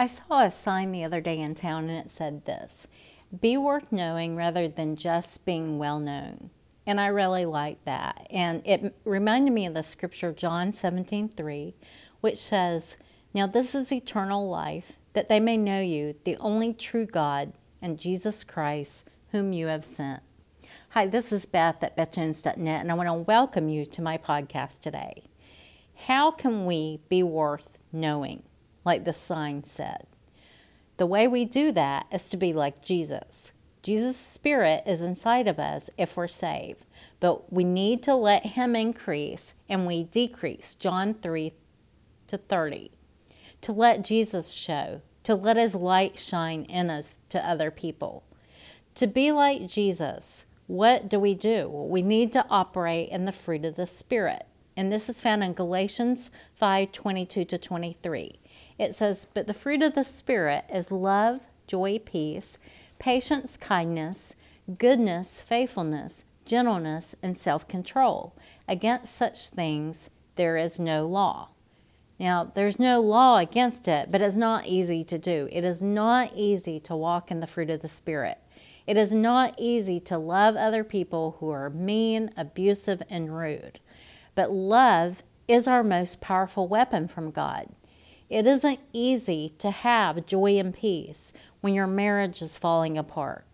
I saw a sign the other day in town and it said this Be worth knowing rather than just being well known. And I really liked that. And it reminded me of the scripture, John 17 3, which says, Now this is eternal life, that they may know you, the only true God, and Jesus Christ, whom you have sent. Hi, this is Beth at BethJones.net, and I want to welcome you to my podcast today. How can we be worth knowing, like the sign said? The way we do that is to be like Jesus. Jesus' Spirit is inside of us if we're saved, but we need to let Him increase and we decrease. John 3 to 30. To let Jesus show, to let His light shine in us to other people. To be like Jesus, what do we do? we need to operate in the fruit of the Spirit. And this is found in Galatians 5 22 to 23. It says, But the fruit of the Spirit is love, joy, peace, patience, kindness, goodness, faithfulness, gentleness, and self control. Against such things there is no law. Now, there's no law against it, but it's not easy to do. It is not easy to walk in the fruit of the Spirit. It is not easy to love other people who are mean, abusive, and rude. But love is our most powerful weapon from God. It isn't easy to have joy and peace when your marriage is falling apart,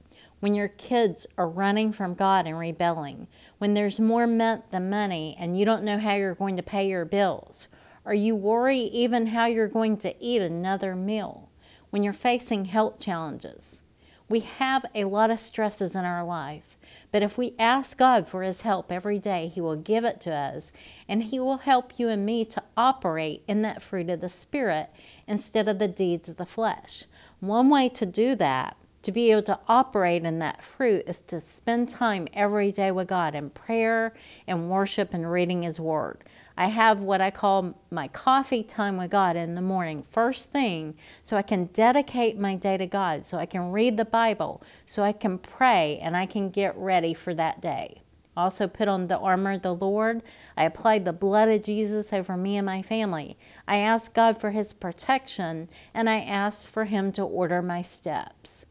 when your kids are running from God and rebelling, when there's more meant than money and you don't know how you're going to pay your bills, or you worry even how you're going to eat another meal, when you're facing health challenges. We have a lot of stresses in our life, but if we ask God for His help every day, He will give it to us, and He will help you and me to operate in that fruit of the Spirit instead of the deeds of the flesh. One way to do that, to be able to operate in that fruit, is to spend time every day with God in prayer and worship and reading His Word. I have what I call my coffee time with God in the morning, first thing, so I can dedicate my day to God, so I can read the Bible, so I can pray, and I can get ready for that day. Also, put on the armor of the Lord. I applied the blood of Jesus over me and my family. I asked God for His protection, and I asked for Him to order my steps.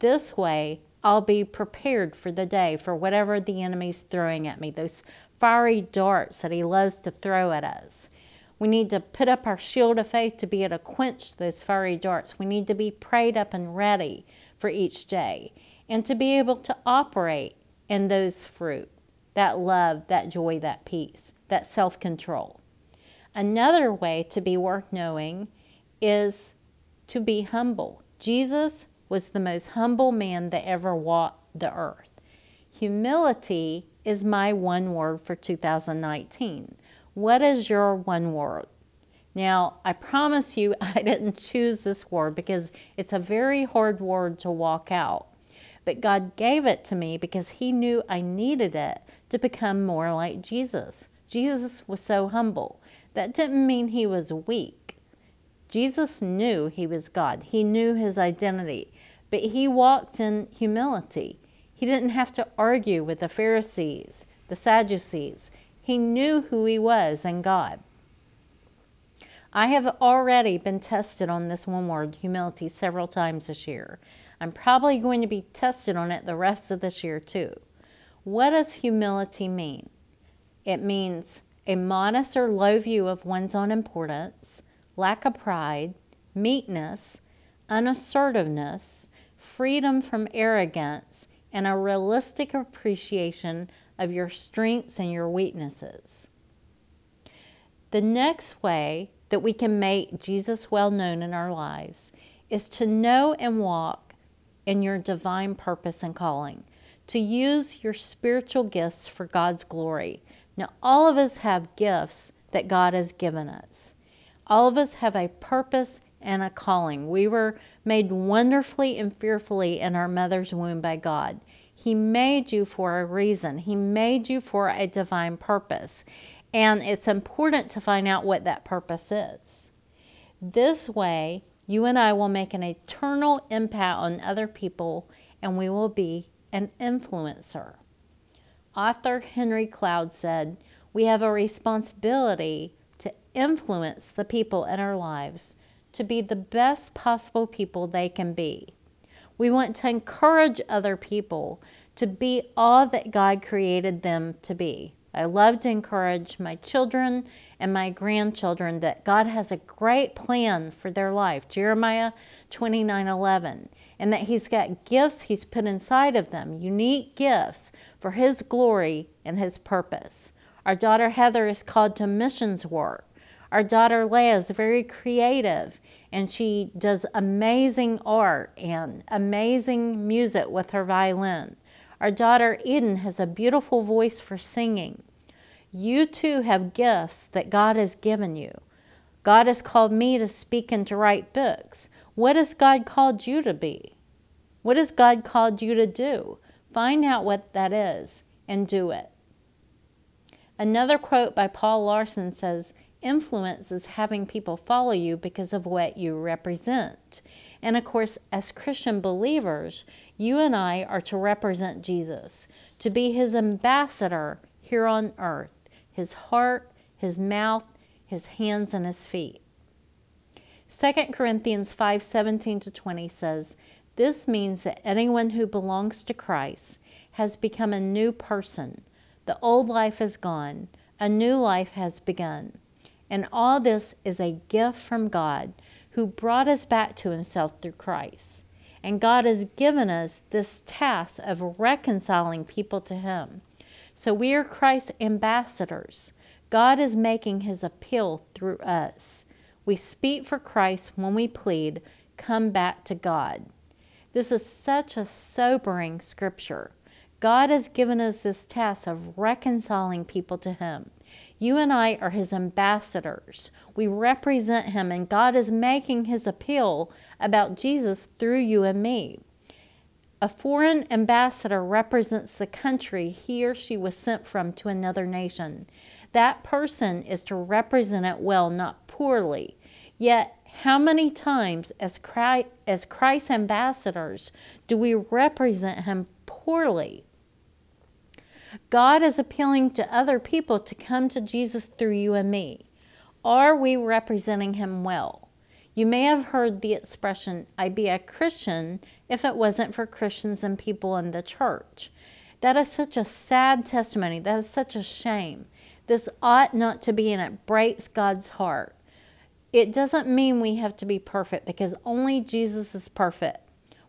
This way, I'll be prepared for the day, for whatever the enemy's throwing at me, those fiery darts that he loves to throw at us. We need to put up our shield of faith to be able to quench those fiery darts. We need to be prayed up and ready for each day and to be able to operate in those fruit that love, that joy, that peace, that self control. Another way to be worth knowing is to be humble. Jesus was the most humble man that ever walked the earth. Humility is my one word for 2019. What is your one word? Now, I promise you, I didn't choose this word because it's a very hard word to walk out. But God gave it to me because He knew I needed it to become more like Jesus. Jesus was so humble. That didn't mean He was weak. Jesus knew He was God, He knew His identity, but He walked in humility. He didn't have to argue with the Pharisees, the Sadducees. He knew who he was in God. I have already been tested on this one word, humility, several times this year. I'm probably going to be tested on it the rest of this year too. What does humility mean? It means a modest or low view of one's own importance, lack of pride, meekness, unassertiveness, freedom from arrogance, and a realistic appreciation of your strengths and your weaknesses. The next way that we can make Jesus well known in our lives is to know and walk in your divine purpose and calling, to use your spiritual gifts for God's glory. Now, all of us have gifts that God has given us. All of us have a purpose and a calling. We were made wonderfully and fearfully in our mother's womb by God. He made you for a reason, He made you for a divine purpose. And it's important to find out what that purpose is. This way, you and I will make an eternal impact on other people and we will be an influencer. Author Henry Cloud said, We have a responsibility to influence the people in our lives to be the best possible people they can be. We want to encourage other people to be all that God created them to be. I love to encourage my children and my grandchildren that God has a great plan for their life. Jeremiah 29 11 and that He's got gifts He's put inside of them, unique gifts for His glory and His purpose. Our daughter Heather is called to missions work. Our daughter Leah is very creative and she does amazing art and amazing music with her violin. Our daughter Eden has a beautiful voice for singing. You too have gifts that God has given you. God has called me to speak and to write books. What has God called you to be? What has God called you to do? Find out what that is and do it. Another quote by Paul Larson says, Influence is having people follow you because of what you represent. And of course, as Christian believers, you and I are to represent Jesus, to be his ambassador here on earth, his heart, his mouth, his hands, and his feet. 2 Corinthians 5 17 to 20 says, This means that anyone who belongs to Christ has become a new person. The old life is gone, a new life has begun. And all this is a gift from God who brought us back to himself through Christ. And God has given us this task of reconciling people to him. So we are Christ's ambassadors. God is making his appeal through us. We speak for Christ when we plead, Come back to God. This is such a sobering scripture. God has given us this task of reconciling people to Him. You and I are His ambassadors. We represent Him, and God is making His appeal about Jesus through you and me. A foreign ambassador represents the country he or she was sent from to another nation. That person is to represent it well, not poorly. Yet, how many times, as Christ, as Christ's ambassadors, do we represent Him poorly? God is appealing to other people to come to Jesus through you and me. Are we representing Him well? You may have heard the expression, I'd be a Christian if it wasn't for Christians and people in the church. That is such a sad testimony. That is such a shame. This ought not to be, and it breaks God's heart. It doesn't mean we have to be perfect because only Jesus is perfect.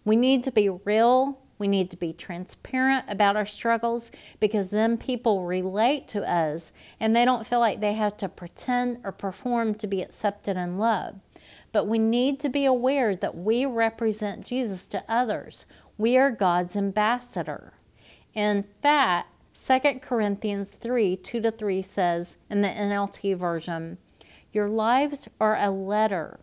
We need to be real. We need to be transparent about our struggles because then people relate to us and they don't feel like they have to pretend or perform to be accepted and loved. But we need to be aware that we represent Jesus to others. We are God's ambassador. In fact, 2 Corinthians 3 2 to 3 says in the NLT version, Your lives are a letter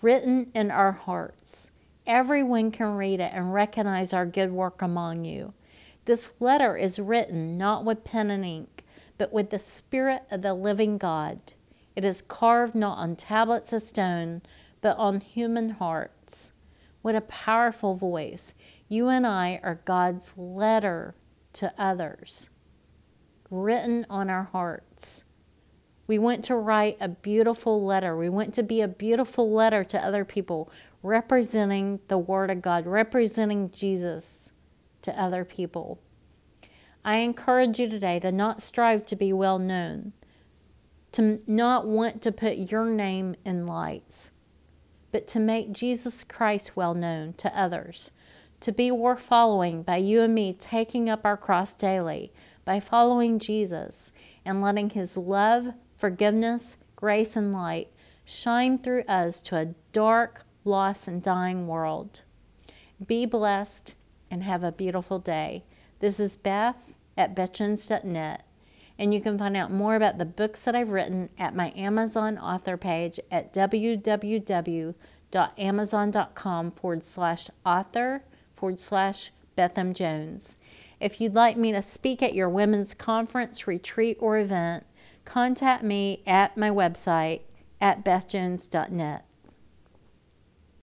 written in our hearts. Everyone can read it and recognize our good work among you. This letter is written not with pen and ink, but with the Spirit of the living God. It is carved not on tablets of stone, but on human hearts. What a powerful voice. You and I are God's letter to others, written on our hearts. We want to write a beautiful letter. We want to be a beautiful letter to other people, representing the Word of God, representing Jesus to other people. I encourage you today to not strive to be well known, to not want to put your name in lights, but to make Jesus Christ well known to others to be worth following by you and me taking up our cross daily, by following Jesus and letting His love, forgiveness, grace, and light shine through us to a dark, lost, and dying world. Be blessed and have a beautiful day. This is Beth at BethJones.net, and you can find out more about the books that I've written at my Amazon author page at www.amazon.com forward slash author forward slash Betham Jones. If you'd like me to speak at your women's conference, retreat, or event, contact me at my website at bethjones.net.